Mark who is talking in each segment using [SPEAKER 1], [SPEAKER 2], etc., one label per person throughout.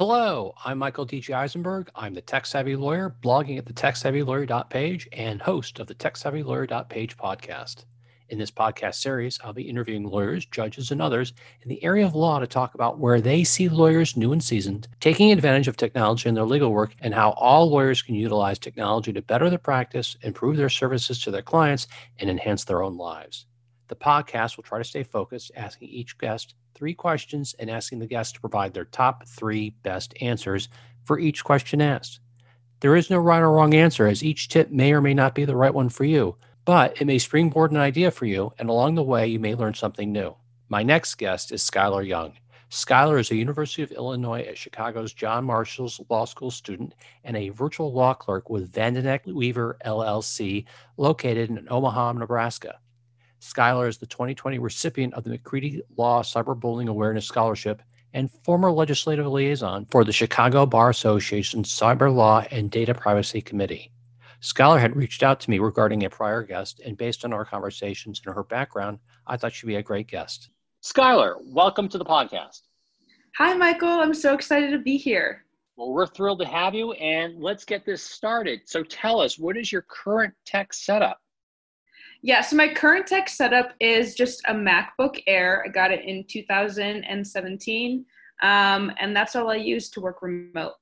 [SPEAKER 1] Hello, I'm Michael D.J. Eisenberg. I'm the Tech Savvy Lawyer, blogging at the TechSavvyLawyer.page and host of the TechSavvyLawyer.page podcast. In this podcast series, I'll be interviewing lawyers, judges, and others in the area of law to talk about where they see lawyers new and seasoned, taking advantage of technology in their legal work, and how all lawyers can utilize technology to better their practice, improve their services to their clients, and enhance their own lives. The podcast will try to stay focused, asking each guest three questions and asking the guests to provide their top three best answers for each question asked. There is no right or wrong answer, as each tip may or may not be the right one for you, but it may springboard an idea for you, and along the way, you may learn something new. My next guest is Skylar Young. Skylar is a University of Illinois at Chicago's John Marshall's Law School student and a virtual law clerk with Vandenack Weaver LLC, located in Omaha, Nebraska. Skylar is the 2020 recipient of the McCready Law Cyberbullying Awareness Scholarship and former legislative liaison for the Chicago Bar Association's Cyber Law and Data Privacy Committee. Skylar had reached out to me regarding a prior guest, and based on our conversations and her background, I thought she'd be a great guest. Skylar, welcome to the podcast.
[SPEAKER 2] Hi, Michael. I'm so excited to be here.
[SPEAKER 1] Well, we're thrilled to have you, and let's get this started. So, tell us, what is your current tech setup?
[SPEAKER 2] Yeah, so my current tech setup is just a MacBook Air. I got it in 2017, um, and that's all I use to work remote.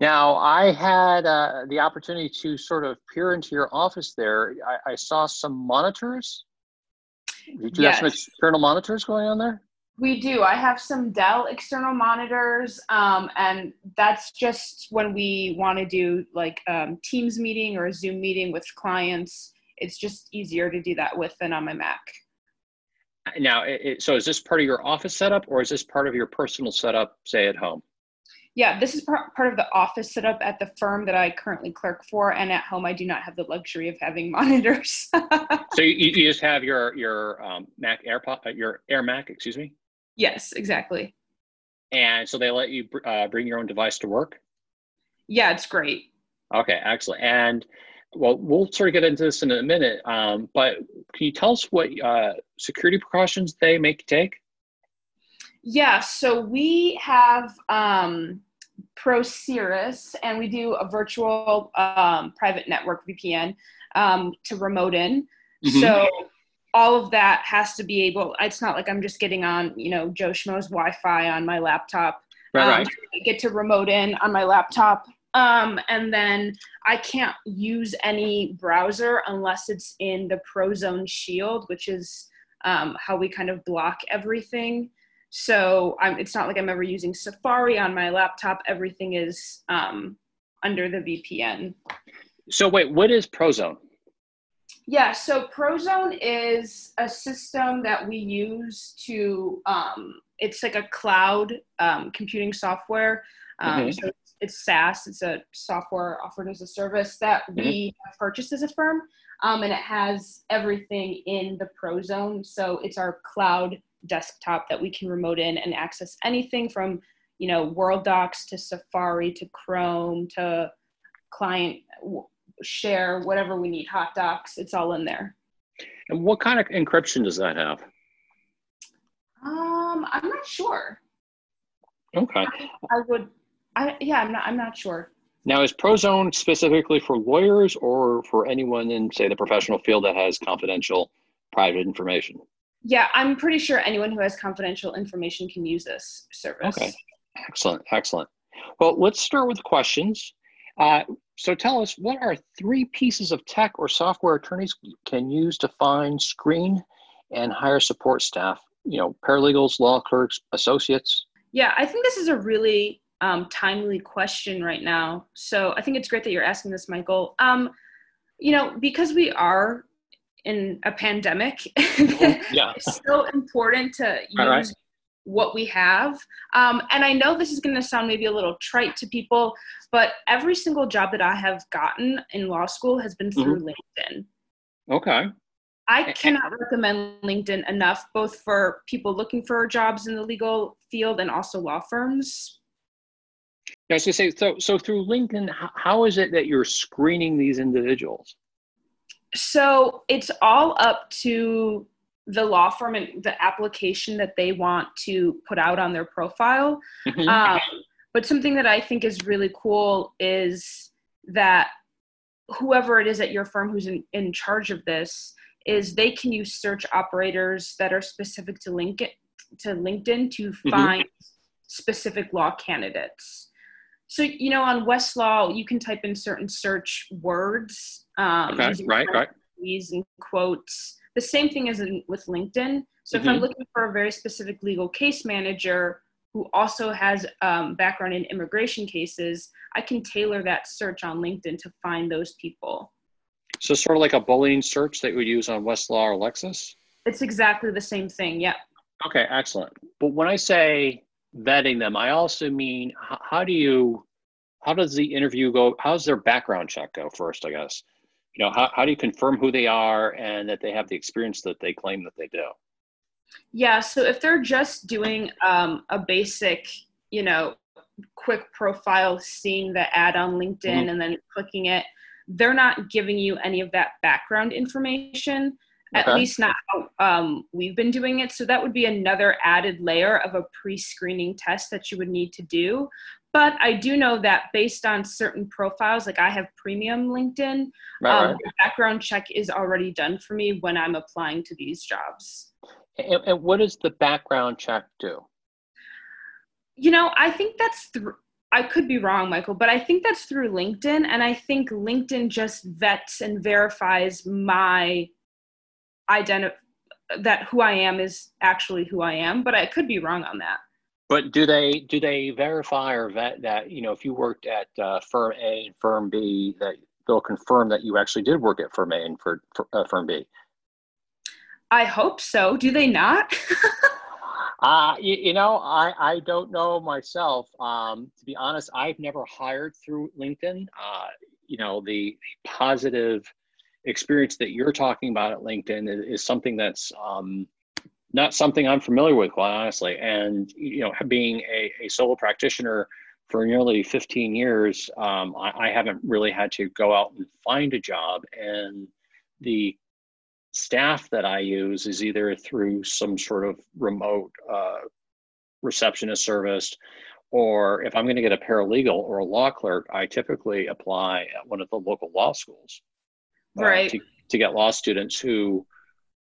[SPEAKER 1] Now, I had uh, the opportunity to sort of peer into your office there. I, I saw some monitors. Did you yes. have some external monitors going on there?
[SPEAKER 2] We do. I have some Dell external monitors, um, and that's just when we want to do like um, Teams meeting or a Zoom meeting with clients it's just easier to do that with than on my Mac.
[SPEAKER 1] Now, it, so is this part of your office setup or is this part of your personal setup, say at home?
[SPEAKER 2] Yeah, this is part, part of the office setup at the firm that I currently clerk for, and at home I do not have the luxury of having monitors.
[SPEAKER 1] so you, you just have your your um, Mac AirPod, uh, your Air Mac, excuse me.
[SPEAKER 2] Yes, exactly.
[SPEAKER 1] And so they let you uh, bring your own device to work.
[SPEAKER 2] Yeah, it's great.
[SPEAKER 1] Okay, excellent. And well, we'll sort of get into this in a minute, um, but can you tell us what uh, security precautions they make take?
[SPEAKER 2] Yeah, so we have um, ProCirrus, and we do a virtual um, private network VPN um, to remote in. Mm-hmm. So all of that has to be able. It's not like I'm just getting on, you know, Joe Schmo's Wi-Fi on my laptop.
[SPEAKER 1] Right, um, right.
[SPEAKER 2] I get to remote in on my laptop um, and then I can't use any browser unless it's in the Prozone Shield, which is um, how we kind of block everything. So I'm, it's not like I'm ever using Safari on my laptop. Everything is um, under the VPN.
[SPEAKER 1] So wait, what is Prozone?
[SPEAKER 2] Yeah, so Prozone is a system that we use to. Um, it's like a cloud um, computing software. Um, mm-hmm. So it's SaaS. It's a software offered as a service that we mm-hmm. purchased as a firm, um, and it has everything in the Pro Zone. So it's our cloud desktop that we can remote in and access anything from you know Word Docs to Safari to Chrome to client share whatever we need hot docs it's all in there
[SPEAKER 1] and what kind of encryption does that have
[SPEAKER 2] um i'm not sure
[SPEAKER 1] okay
[SPEAKER 2] I, I would I yeah, I'm not I'm not sure.
[SPEAKER 1] Now, is Prozone specifically for lawyers or for anyone in, say, the professional field that has confidential private information?
[SPEAKER 2] Yeah, I'm pretty sure anyone who has confidential information can use this service.
[SPEAKER 1] Okay, excellent, excellent. Well, let's start with questions. Uh, so, tell us what are three pieces of tech or software attorneys can use to find, screen, and hire support staff? You know, paralegals, law clerks, associates.
[SPEAKER 2] Yeah, I think this is a really um, timely question right now. So I think it's great that you're asking this, Michael. Um, you know, because we are in a pandemic, yeah. it's so important to use right. what we have. Um, and I know this is going to sound maybe a little trite to people, but every single job that I have gotten in law school has been through mm-hmm. LinkedIn.
[SPEAKER 1] Okay.
[SPEAKER 2] I cannot recommend LinkedIn enough, both for people looking for jobs in the legal field and also law firms.
[SPEAKER 1] I was say, so so through LinkedIn, how is it that you're screening these individuals?
[SPEAKER 2] So it's all up to the law firm and the application that they want to put out on their profile. Mm-hmm. Um, but something that I think is really cool is that whoever it is at your firm who's in, in charge of this is they can use search operators that are specific to LinkedIn to LinkedIn to mm-hmm. find specific law candidates. So you know, on Westlaw, you can type in certain search words.
[SPEAKER 1] Um, okay, right, right.
[SPEAKER 2] And quotes. The same thing as in, with LinkedIn. So mm-hmm. if I'm mm-hmm. looking for a very specific legal case manager who also has um, background in immigration cases, I can tailor that search on LinkedIn to find those people.
[SPEAKER 1] So sort of like a Boolean search that you would use on Westlaw or Lexis?
[SPEAKER 2] It's exactly the same thing. Yep.
[SPEAKER 1] Okay, excellent. But when I say vetting them, I also mean how do you, how does the interview go? how's their background check go first? I guess, you know, how how do you confirm who they are and that they have the experience that they claim that they do?
[SPEAKER 2] Yeah. So if they're just doing um, a basic, you know, quick profile, seeing the ad on LinkedIn mm-hmm. and then clicking it, they're not giving you any of that background information at least not how um, we've been doing it. So that would be another added layer of a pre-screening test that you would need to do. But I do know that based on certain profiles, like I have premium LinkedIn, right, um, right. background check is already done for me when I'm applying to these jobs.
[SPEAKER 1] And, and what does the background check do?
[SPEAKER 2] You know, I think that's through. I could be wrong, Michael, but I think that's through LinkedIn. And I think LinkedIn just vets and verifies my identify that who I am is actually who I am, but I could be wrong on that.
[SPEAKER 1] But do they do they verify or vet that you know if you worked at uh, firm A and firm B that they'll confirm that you actually did work at firm A and for, for uh, firm B?
[SPEAKER 2] I hope so. Do they not?
[SPEAKER 1] uh, you, you, know, I, I don't know myself. Um, to be honest, I've never hired through LinkedIn. Uh, you know, the, the positive experience that you're talking about at LinkedIn is, is something that's um, not something I'm familiar with, quite honestly. And you know, being a, a solo practitioner for nearly 15 years, um, I, I, haven't really had to go out and find a job. And the staff that I use is either through some sort of remote uh, receptionist service, or if I'm going to get a paralegal or a law clerk, I typically apply at one of the local law schools
[SPEAKER 2] right.
[SPEAKER 1] to, to get law students who,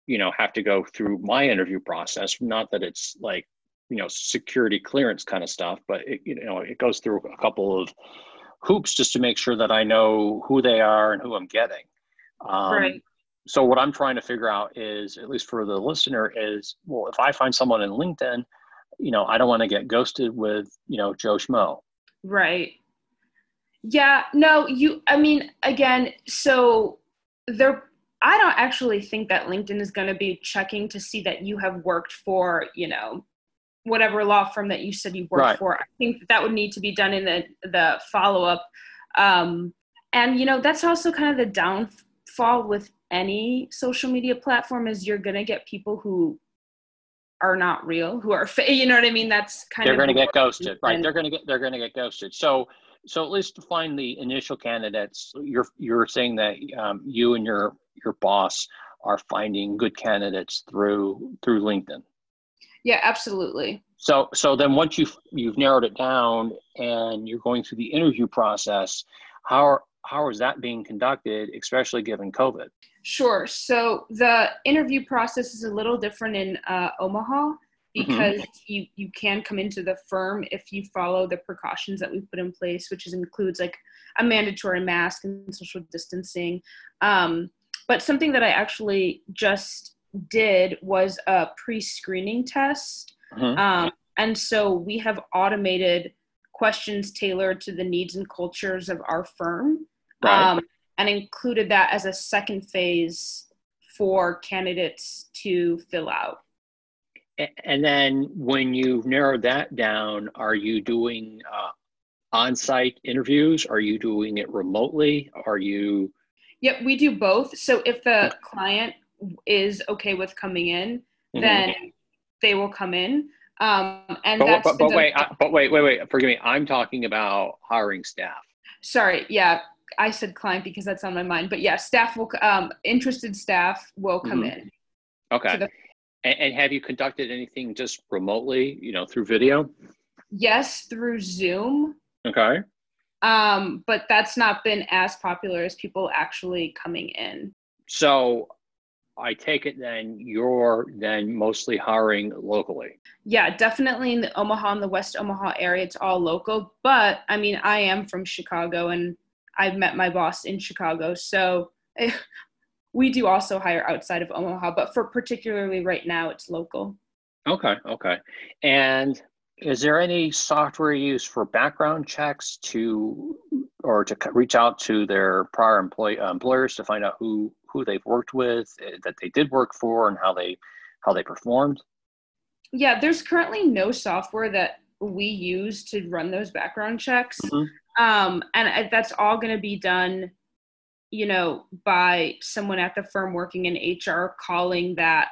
[SPEAKER 1] you know, have to go through my interview process. Not that it's like, you know, security clearance kind of stuff, but it, you know, it goes through a couple of hoops just to make sure that I know who they are and who I'm getting. Um, right. So what I'm trying to figure out is, at least for the listener, is well, if I find someone in LinkedIn, you know, I don't want to get ghosted with, you know, Joe Schmo.
[SPEAKER 2] Right. Yeah. No. You. I mean, again, so they're I don't actually think that LinkedIn is going to be checking to see that you have worked for, you know, whatever law firm that you said you worked right. for. I think that, that would need to be done in the the follow up. Um, and you know, that's also kind of the downfall with any social media platform is you're going to get people who are not real, who are fake. You know what I mean? That's kind of they're
[SPEAKER 1] going to get ghosted, right? They're going to get they're going to get ghosted. So so at least to find the initial candidates, you're you're saying that um, you and your your boss are finding good candidates through through LinkedIn.
[SPEAKER 2] Yeah, absolutely.
[SPEAKER 1] So so then once you've you've narrowed it down and you're going through the interview process, how are, how is that being conducted, especially given COVID?
[SPEAKER 2] Sure. So the interview process is a little different in uh, Omaha. Mm-hmm. because mm-hmm. you you can come into the firm if you follow the precautions that we've put in place, which is, includes like a mandatory mask and social distancing. Um, but something that I actually just did was a pre-screening test, mm-hmm. um, and so we have automated questions tailored to the needs and cultures of our firm, right. um, and included that as a second phase for candidates to fill out.
[SPEAKER 1] And then when you've narrowed that down, are you doing uh, on-site interviews? Are you doing it remotely? Are you?
[SPEAKER 2] Yep, we do both. So if the client is okay with coming in, mm-hmm. then they will come in. Um, and
[SPEAKER 1] but,
[SPEAKER 2] that's
[SPEAKER 1] but, but wait, I, but wait, wait, wait. Forgive me. I'm talking about hiring staff.
[SPEAKER 2] Sorry. Yeah, I said client because that's on my mind. But yeah, staff will. Um, interested staff will come mm-hmm. in.
[SPEAKER 1] Okay. And, and, have you conducted anything just remotely, you know, through video?
[SPEAKER 2] Yes, through Zoom.
[SPEAKER 1] Okay.
[SPEAKER 2] Um, but that's not been as popular as people actually coming in.
[SPEAKER 1] So I take it then you're then mostly hiring locally.
[SPEAKER 2] Yeah, definitely in the Omaha and the West Omaha area, it's all local. But I mean, I am from Chicago and I've met my boss in Chicago. So we do also hire outside of Omaha, but for particularly right now, it's local.
[SPEAKER 1] Okay, okay. And is there any software used for background checks to or to reach out to their prior employee, uh, employers to find out who who they've worked with, uh, that they did work for, and how they how they performed?
[SPEAKER 2] Yeah, there's currently no software that we use to run those background checks, mm-hmm. um, and that's all going to be done, you know, by someone at the firm working in HR calling that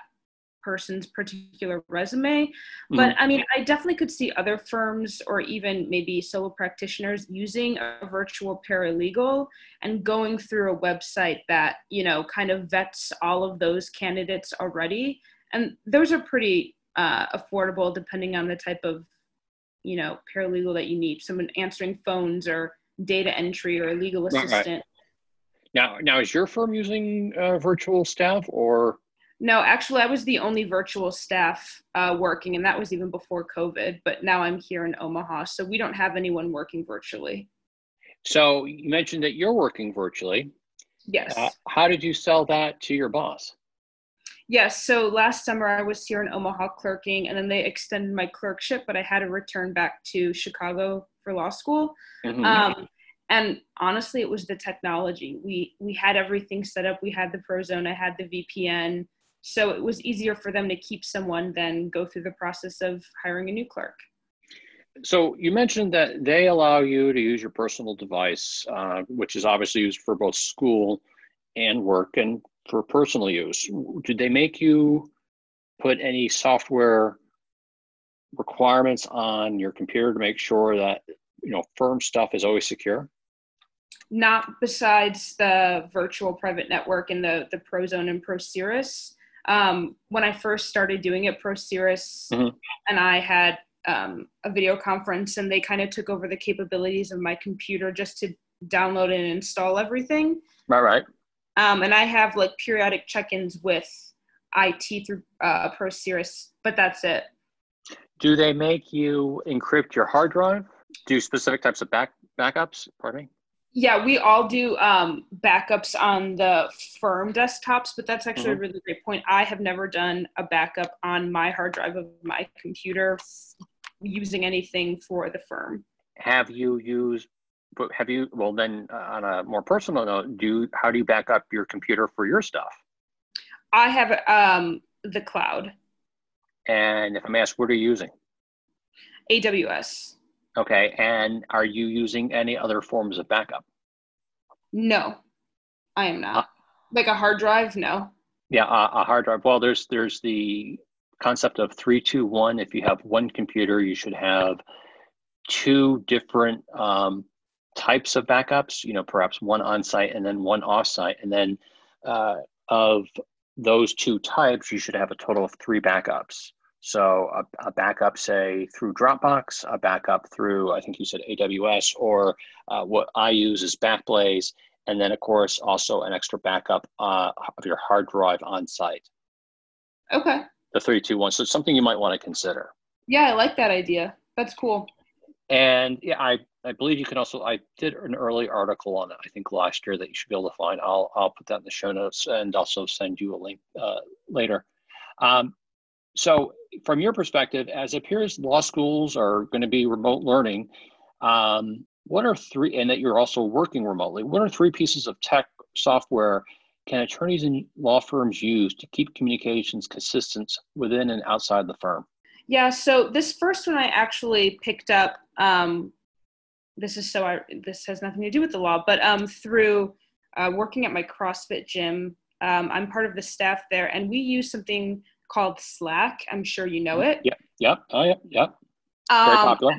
[SPEAKER 2] person's particular resume. Mm-hmm. But I mean, I definitely could see other firms or even maybe solo practitioners using a virtual paralegal and going through a website that, you know, kind of vets all of those candidates already. And those are pretty uh, affordable depending on the type of, you know, paralegal that you need. Someone answering phones or data entry or a legal assistant. Right.
[SPEAKER 1] Now, now is your firm using uh, virtual staff or?
[SPEAKER 2] No, actually, I was the only virtual staff uh, working, and that was even before COVID. But now I'm here in Omaha, so we don't have anyone working virtually.
[SPEAKER 1] So you mentioned that you're working virtually.
[SPEAKER 2] Yes. Uh,
[SPEAKER 1] how did you sell that to your boss?
[SPEAKER 2] Yes. So last summer I was here in Omaha clerking, and then they extended my clerkship, but I had to return back to Chicago for law school. Mm-hmm. Um, and honestly, it was the technology. We we had everything set up. We had the Prozone. I had the VPN so it was easier for them to keep someone than go through the process of hiring a new clerk.
[SPEAKER 1] So you mentioned that they allow you to use your personal device, uh, which is obviously used for both school and work and for personal use. Did they make you put any software requirements on your computer to make sure that you know firm stuff is always secure?
[SPEAKER 2] Not besides the virtual private network and the the ProZone and ProCirrus um, when I first started doing it, ProCirrus mm-hmm. and I had um, a video conference, and they kind of took over the capabilities of my computer just to download and install everything.
[SPEAKER 1] Right, right.
[SPEAKER 2] Um, and I have like periodic check-ins with IT through uh, ProCirrus, but that's it.
[SPEAKER 1] Do they make you encrypt your hard drive? Do specific types of back backups? Pardon me.
[SPEAKER 2] Yeah, we all do um, backups on the firm desktops, but that's actually mm-hmm. a really great point. I have never done a backup on my hard drive of my computer using anything for the firm.
[SPEAKER 1] Have you used? Have you? Well, then, uh, on a more personal note, do how do you back up your computer for your stuff?
[SPEAKER 2] I have um, the cloud.
[SPEAKER 1] And if I'm asked, what are you using?
[SPEAKER 2] AWS.
[SPEAKER 1] Okay, and are you using any other forms of backup?
[SPEAKER 2] No, I am not. Uh, like a hard drive? No.
[SPEAKER 1] Yeah, a hard drive. Well, there's there's the concept of three, two, one. If you have one computer, you should have two different um, types of backups. You know, perhaps one on-site and then one off-site, and then uh, of those two types, you should have a total of three backups. So a, a, backup, say through Dropbox, a backup through I think you said AWS, or uh, what I use is Backblaze, and then of course also an extra backup uh, of your hard drive on site.
[SPEAKER 2] Okay.
[SPEAKER 1] The three, two, one. So it's something you might want to consider.
[SPEAKER 2] Yeah, I like that idea. That's cool.
[SPEAKER 1] And yeah, I I believe you can also I did an early article on it. I think last year that you should be able to find. I'll I'll put that in the show notes and also send you a link uh, later. Um, so, from your perspective, as it appears law schools are going to be remote learning, um, what are three, and that you're also working remotely, what are three pieces of tech software can attorneys and law firms use to keep communications consistent within and outside the firm?
[SPEAKER 2] Yeah, so this first one I actually picked up. Um, this is so I, this has nothing to do with the law, but um, through uh, working at my CrossFit gym, um, I'm part of the staff there, and we use something called Slack. I'm sure you know it.
[SPEAKER 1] Yep. Yep. Oh, yeah. Yep. Very um, popular.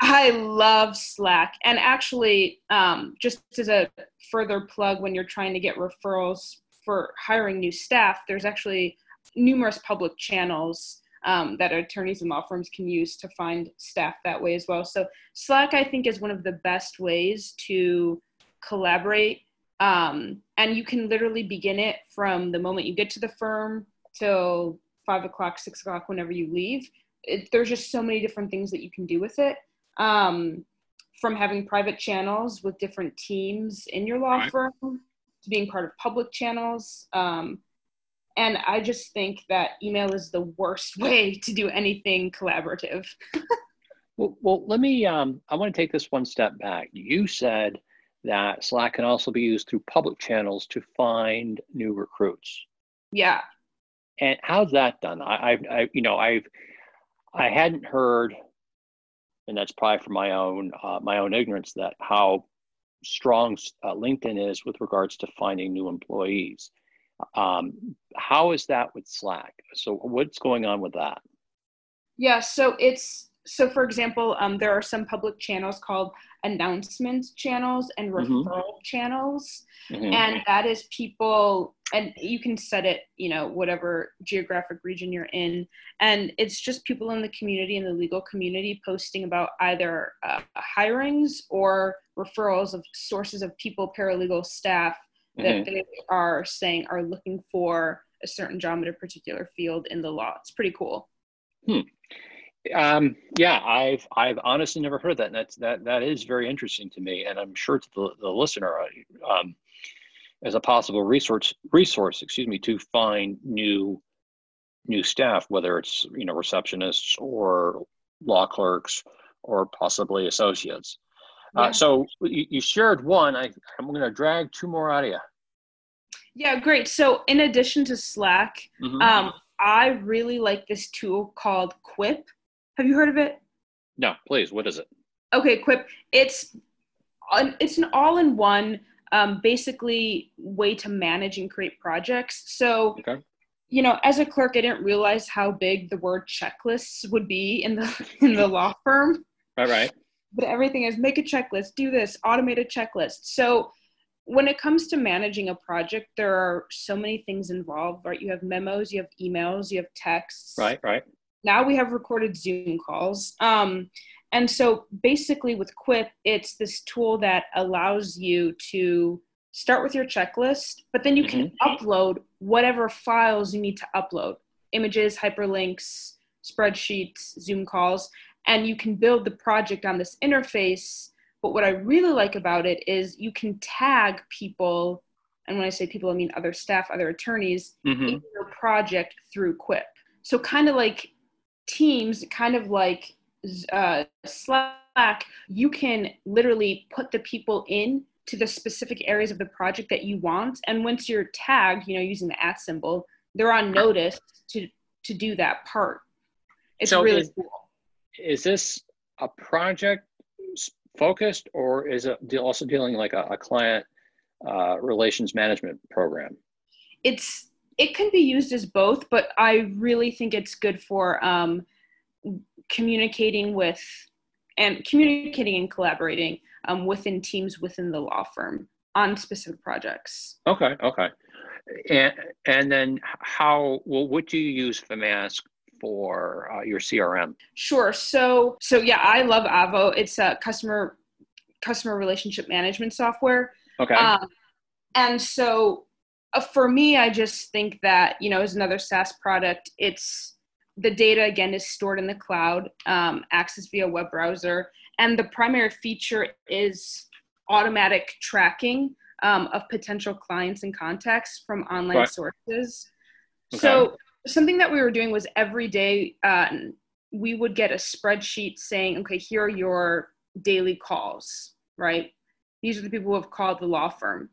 [SPEAKER 2] I love Slack. And actually, um, just as a further plug, when you're trying to get referrals for hiring new staff, there's actually numerous public channels um, that attorneys and law firms can use to find staff that way as well. So Slack, I think, is one of the best ways to collaborate. Um, and you can literally begin it from the moment you get to the firm till five o'clock, six o'clock, whenever you leave. It, there's just so many different things that you can do with it. Um, from having private channels with different teams in your law right. firm to being part of public channels. Um, and I just think that email is the worst way to do anything collaborative.
[SPEAKER 1] well, well, let me, um, I want to take this one step back. You said that Slack can also be used through public channels to find new recruits.
[SPEAKER 2] Yeah.
[SPEAKER 1] And how's that done? I, I've, I, you know, I've, I hadn't heard, and that's probably for my own, uh, my own ignorance, that how strong uh, LinkedIn is with regards to finding new employees. Um, how is that with Slack? So what's going on with that?
[SPEAKER 2] Yeah, so it's so for example, um, there are some public channels called announcement channels and mm-hmm. referral mm-hmm. channels, mm-hmm. and that is people and you can set it, you know, whatever geographic region you're in, and it's just people in the community in the legal community posting about either uh, hirings or referrals of sources of people, paralegal staff that mm-hmm. they are saying are looking for a certain job in a particular field in the law. It's pretty cool.
[SPEAKER 1] Hmm. Um, yeah, I've I've honestly never heard that, and that's that that is very interesting to me, and I'm sure to the, the listener, um, as a possible resource resource, excuse me, to find new new staff, whether it's you know receptionists or law clerks or possibly associates. Uh, yeah. Uh, so you, you, shared one. I, I'm going to drag two more out of you.
[SPEAKER 2] Yeah, great. So in addition to Slack, mm-hmm. um, I really like this tool called Quip. Have you heard of it?
[SPEAKER 1] No, please. What is it?
[SPEAKER 2] Okay, Quip. It's it's an all-in-one, um, basically way to manage and create projects. So. Okay. You know, as a clerk, I didn't realize how big the word checklists would be in the in the law firm.
[SPEAKER 1] All right
[SPEAKER 2] but everything is make a checklist, do this, automate a checklist. So when it comes to managing a project, there are so many things involved, right? You have memos, you have emails, you have texts.
[SPEAKER 1] Right, right.
[SPEAKER 2] Now we have recorded Zoom calls. Um, and so basically with Quip, it's this tool that allows you to start with your checklist, but then you can mm-hmm. upload whatever files you need to upload images, hyperlinks, spreadsheets, Zoom calls and you can build the project on this interface. But what I really like about it is you can tag people, and when I say people, I mean other staff, other attorneys, mm-hmm. in your project through Quip. So kind of like Teams, kind of like uh, Slack, you can literally put the people in to the specific areas of the project that you want, and once you're tagged, you know, using the at symbol, they're on notice to to do that part. It's so really is, cool
[SPEAKER 1] is this a project focused or is it also dealing like a, a client uh, relations management program?
[SPEAKER 2] It's it can be used as both, but I really think it's good for um, communicating with and communicating and collaborating um, within teams within the law firm on specific projects.
[SPEAKER 1] Okay, okay. And and then how well what do you use FAMASK for uh, your CRM?
[SPEAKER 2] Sure. So so yeah, I love Avo. It's a customer customer relationship management software.
[SPEAKER 1] Okay. Um,
[SPEAKER 2] and so for me, I just think that you know as another SaaS product, it's the data again is stored in the cloud, um, access via web browser, and the primary feature is automatic tracking um, of potential clients and contacts from online right. sources. Okay. So something that we were doing was every day uh, we would get a spreadsheet saying, okay, here are your daily calls, right? These are the people who have called the law firm.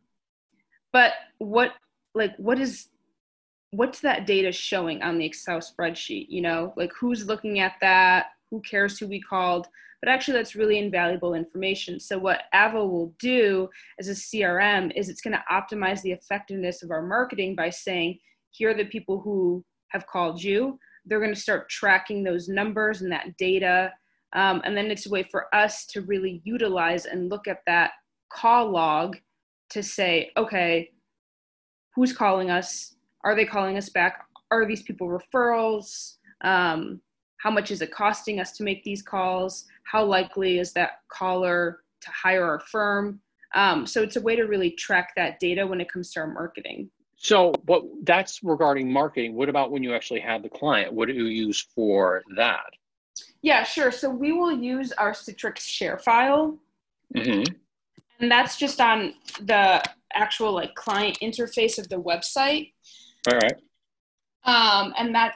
[SPEAKER 2] But what, like, what is, what's that data showing on the Excel spreadsheet? You know, like who's looking at that? Who cares who we called? But actually, that's really invaluable information. So, what Avo will do as a CRM is it's going to optimize the effectiveness of our marketing by saying, here are the people who have called you. They're going to start tracking those numbers and that data. Um, and then it's a way for us to really utilize and look at that call log to say, okay, who's calling us? Are they calling us back? Are these people referrals? Um, how much is it costing us to make these calls? How likely is that caller to hire our firm? Um, so it's a way to really track that data when it comes to our marketing.
[SPEAKER 1] So, but that's regarding marketing. What about when you actually have the client? What do you use for that?
[SPEAKER 2] Yeah, sure. So we will use our Citrix share file. Mm-hmm. And that's just on the actual like client interface of the website.
[SPEAKER 1] All right.
[SPEAKER 2] Um, and that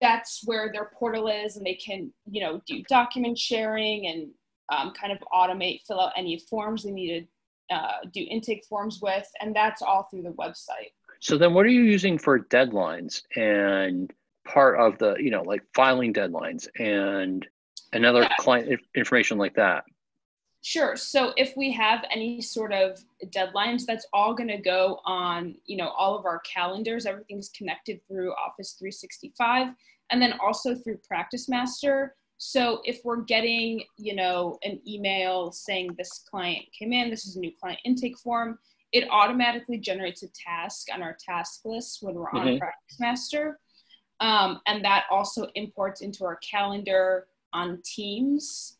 [SPEAKER 2] that's where their portal is and they can you know do document sharing and um, kind of automate fill out any forms they need to uh, do intake forms with and that's all through the website
[SPEAKER 1] so then what are you using for deadlines and part of the you know like filing deadlines and another yeah. client information like that
[SPEAKER 2] Sure. So if we have any sort of deadlines, that's all going to go on, you know, all of our calendars. Everything's connected through Office 365 and then also through Practice Master. So if we're getting, you know, an email saying this client came in, this is a new client intake form, it automatically generates a task on our task list when we're mm-hmm. on Practice Master. Um, and that also imports into our calendar on Teams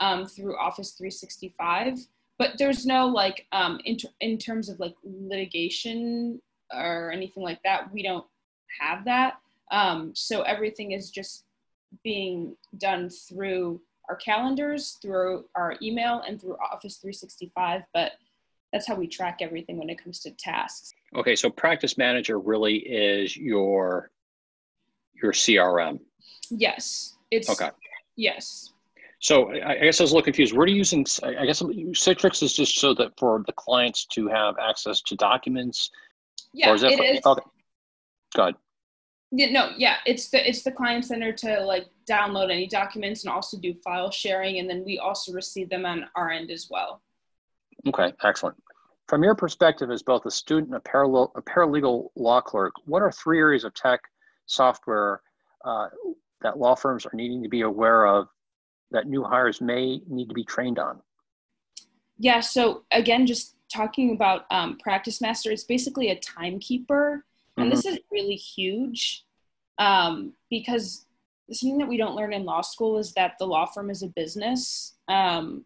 [SPEAKER 2] um, through Office 365. But there's no like um, in, ter- in terms of like litigation or anything like that. We don't have that. Um, so everything is just being done through our calendars, through our email, and through Office 365. But that's how we track everything when it comes to tasks.
[SPEAKER 1] Okay, so Practice Manager really is your your CRM.
[SPEAKER 2] Yes, it's okay. Yes.
[SPEAKER 1] So I guess I was a little confused. You using? I guess Citrix is just so that for the clients to have access to documents.
[SPEAKER 2] Yeah, or is it for, is.
[SPEAKER 1] Okay. Go ahead.
[SPEAKER 2] Yeah, no, yeah, it's the it's the client center to like download any documents and also do file sharing, and then we also receive them on our end as well.
[SPEAKER 1] Okay, excellent. From your perspective as both a student and a, paralegal, a paralegal law clerk, what are three areas of tech software uh, that law firms are needing to be aware of that new hires may need to be trained on?
[SPEAKER 2] Yeah, so again, just talking about um, Practice Master, it's basically a timekeeper. And mm-hmm. this is really huge um, because something that we don't learn in law school is that the law firm is a business. Um,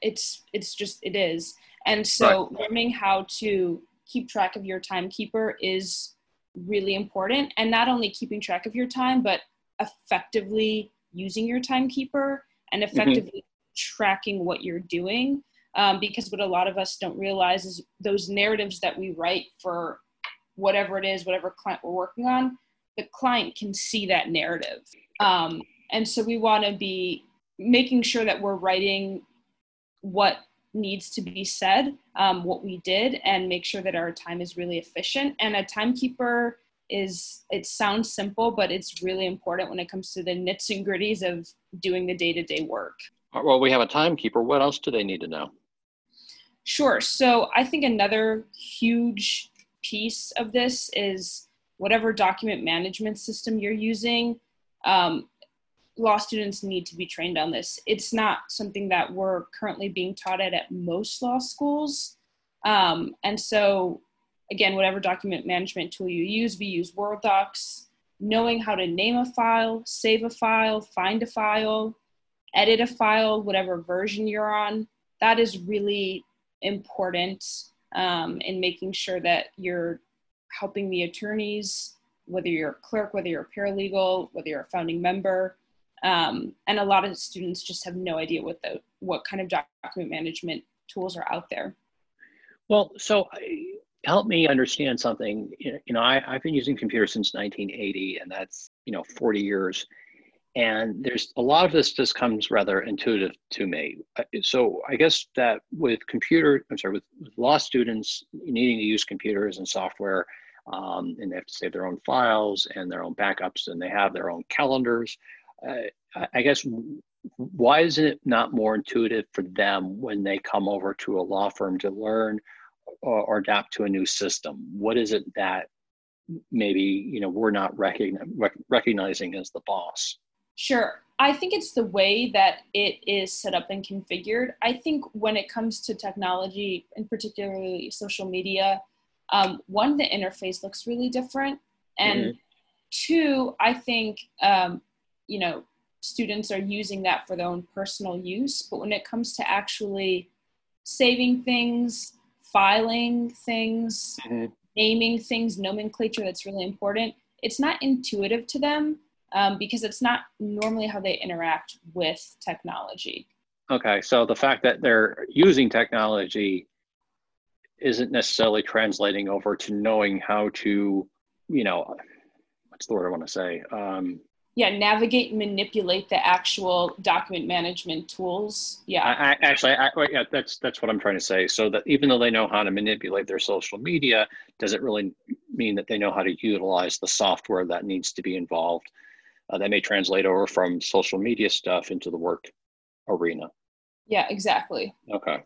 [SPEAKER 2] it's it's just it is, and so right. learning how to keep track of your timekeeper is really important. And not only keeping track of your time, but effectively using your timekeeper and mm-hmm. effectively mm-hmm. tracking what you're doing. Um, because what a lot of us don't realize is those narratives that we write for whatever it is, whatever client we're working on, the client can see that narrative. Um, and so we want to be making sure that we're writing what needs to be said, um, what we did, and make sure that our time is really efficient. And a timekeeper is it sounds simple, but it's really important when it comes to the nits and gritties of doing the day to day work.
[SPEAKER 1] Well, we have a timekeeper. What else do they need to know?
[SPEAKER 2] Sure. So I think another huge piece of this is whatever document management system you're using. Um, law students need to be trained on this. It's not something that we're currently being taught at at most law schools. Um, and so again, whatever document management tool you use, we use Word docs. Knowing how to name a file, save a file, find a file, edit a file, whatever version you're on, that is really important um, in making sure that you're helping the attorneys, whether you're a clerk, whether you're a paralegal, whether you're a founding member. Um, and a lot of students just have no idea what the what kind of document management tools are out there.
[SPEAKER 1] Well, so help me understand something. You know, I, I've been using computers since 1980, and that's you know 40 years. And there's a lot of this just comes rather intuitive to me. Uh, so I guess that with computer, I'm sorry, with, with law students needing to use computers and software, um, and they have to save their own files and their own backups, and they have their own calendars. Uh, I guess why isn't it not more intuitive for them when they come over to a law firm to learn or, or adapt to a new system? What is it that maybe you know we're not recogni- rec- recognizing as the boss?
[SPEAKER 2] Sure. I think it's the way that it is set up and configured. I think when it comes to technology, and particularly social media, um, one, the interface looks really different. And mm-hmm. two, I think, um, you know, students are using that for their own personal use. But when it comes to actually saving things, filing things, mm-hmm. naming things, nomenclature that's really important, it's not intuitive to them um, because it's not normally how they interact with technology.
[SPEAKER 1] Okay, so the fact that they're using technology isn't necessarily translating over to knowing how to, you know, what's the word I want to say? Um,
[SPEAKER 2] yeah, navigate and manipulate the actual document management tools. Yeah,
[SPEAKER 1] I, I, actually, I, yeah, that's that's what I'm trying to say. So that even though they know how to manipulate their social media, does it really mean that they know how to utilize the software that needs to be involved? Uh, that may translate over from social media stuff into the work arena.
[SPEAKER 2] Yeah, exactly.
[SPEAKER 1] Okay,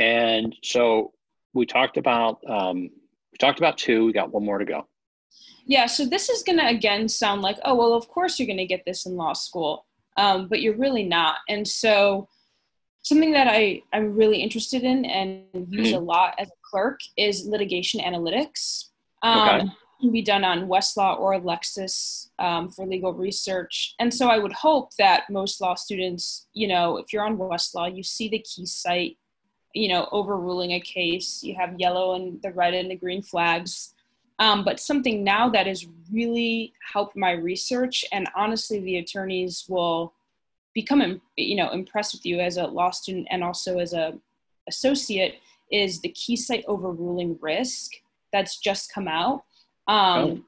[SPEAKER 1] and so we talked about um, we talked about two. We got one more to go.
[SPEAKER 2] Yeah, so this is going to again sound like, oh, well, of course you're going to get this in law school, um, but you're really not. And so, something that I, I'm really interested in and use mm-hmm. a lot as a clerk is litigation analytics. Um, okay. Can be done on Westlaw or Lexis um, for legal research. And so I would hope that most law students, you know, if you're on Westlaw, you see the KeyCite, you know, overruling a case, you have yellow and the red and the green flags um, but something now that has really helped my research, and honestly, the attorneys will become you know impressed with you as a law student and also as a associate is the KeyCite overruling risk that's just come out. Um, oh.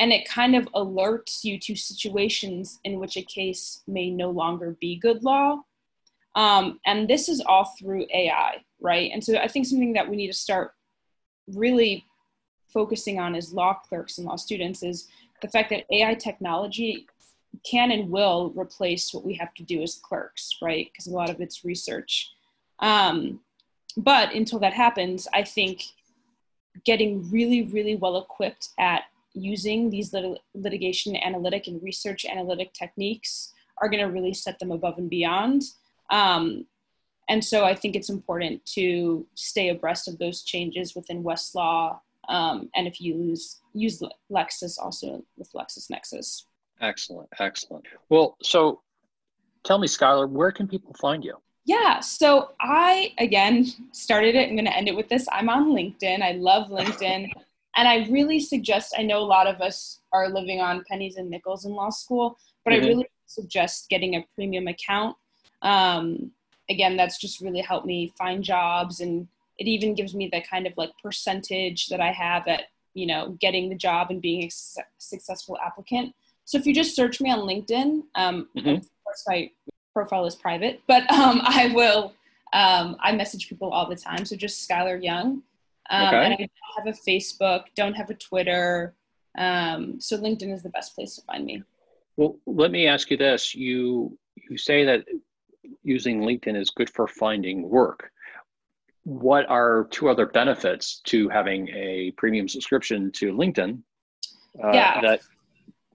[SPEAKER 2] And it kind of alerts you to situations in which a case may no longer be good law. Um, and this is all through AI, right? And so I think something that we need to start really focusing on as law clerks and law students is the fact that AI technology can and will replace what we have to do as clerks, right? Because a lot of it's research. Um, but until that happens, I think getting really, really well equipped at using these lit- litigation analytic and research analytic techniques are going to really set them above and beyond. Um, and so I think it's important to stay abreast of those changes within Westlaw um, and if you use use Lexis also with LexisNexis.
[SPEAKER 1] Excellent, excellent. Well, so tell me, Skylar, where can people find you?
[SPEAKER 2] Yeah, so I again started it. I'm going to end it with this. I'm on LinkedIn. I love LinkedIn. and I really suggest, I know a lot of us are living on pennies and nickels in law school, but mm-hmm. I really suggest getting a premium account. Um, again, that's just really helped me find jobs and it even gives me the kind of like percentage that I have at you know getting the job and being a successful applicant. So if you just search me on LinkedIn, um, mm-hmm. of course my profile is private, but um, I will. Um, I message people all the time, so just Skylar Young. Um, okay. And I don't have a Facebook, don't have a Twitter, um, so LinkedIn is the best place to find me.
[SPEAKER 1] Well, let me ask you this: you you say that using LinkedIn is good for finding work what are two other benefits to having a premium subscription to LinkedIn uh, yeah. that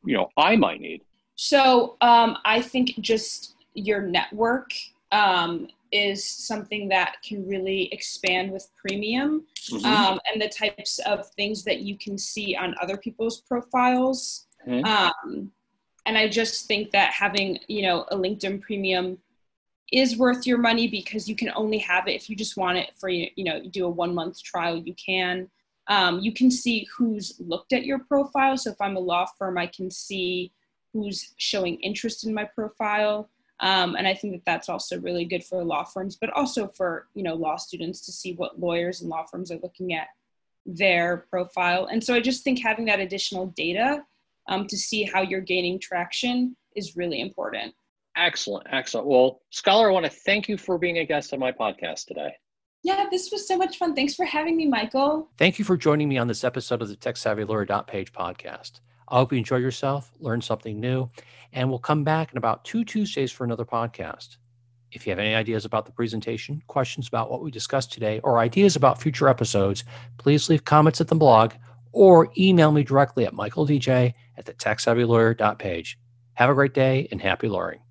[SPEAKER 1] you know I might need?
[SPEAKER 2] So um, I think just your network um, is something that can really expand with premium, mm-hmm. um, and the types of things that you can see on other people's profiles. Mm-hmm. Um, and I just think that having you know a LinkedIn premium is worth your money because you can only have it. If you just want it for you know you do a one month trial you can. Um, you can see who's looked at your profile. So if i'm a law firm i can see who's showing interest in my profile. Um, and i think that that's also really good for law firms but also for you know law students to see what lawyers and law firms are looking at their profile. And so i just think having that additional data um, to see how you're gaining traction is really important
[SPEAKER 1] Excellent, excellent. Well, Skylar, I want to thank you for being a guest on my podcast today.
[SPEAKER 2] Yeah, this was so much fun. Thanks for having me, Michael.
[SPEAKER 1] Thank you for joining me on this episode of the Tech Savvy Lawyer Page podcast. I hope you enjoy yourself, learn something new, and we'll come back in about two Tuesdays for another podcast. If you have any ideas about the presentation, questions about what we discussed today, or ideas about future episodes, please leave comments at the blog or email me directly at michaeldj at the techsavvylawyer.page. Have a great day and happy lawyering.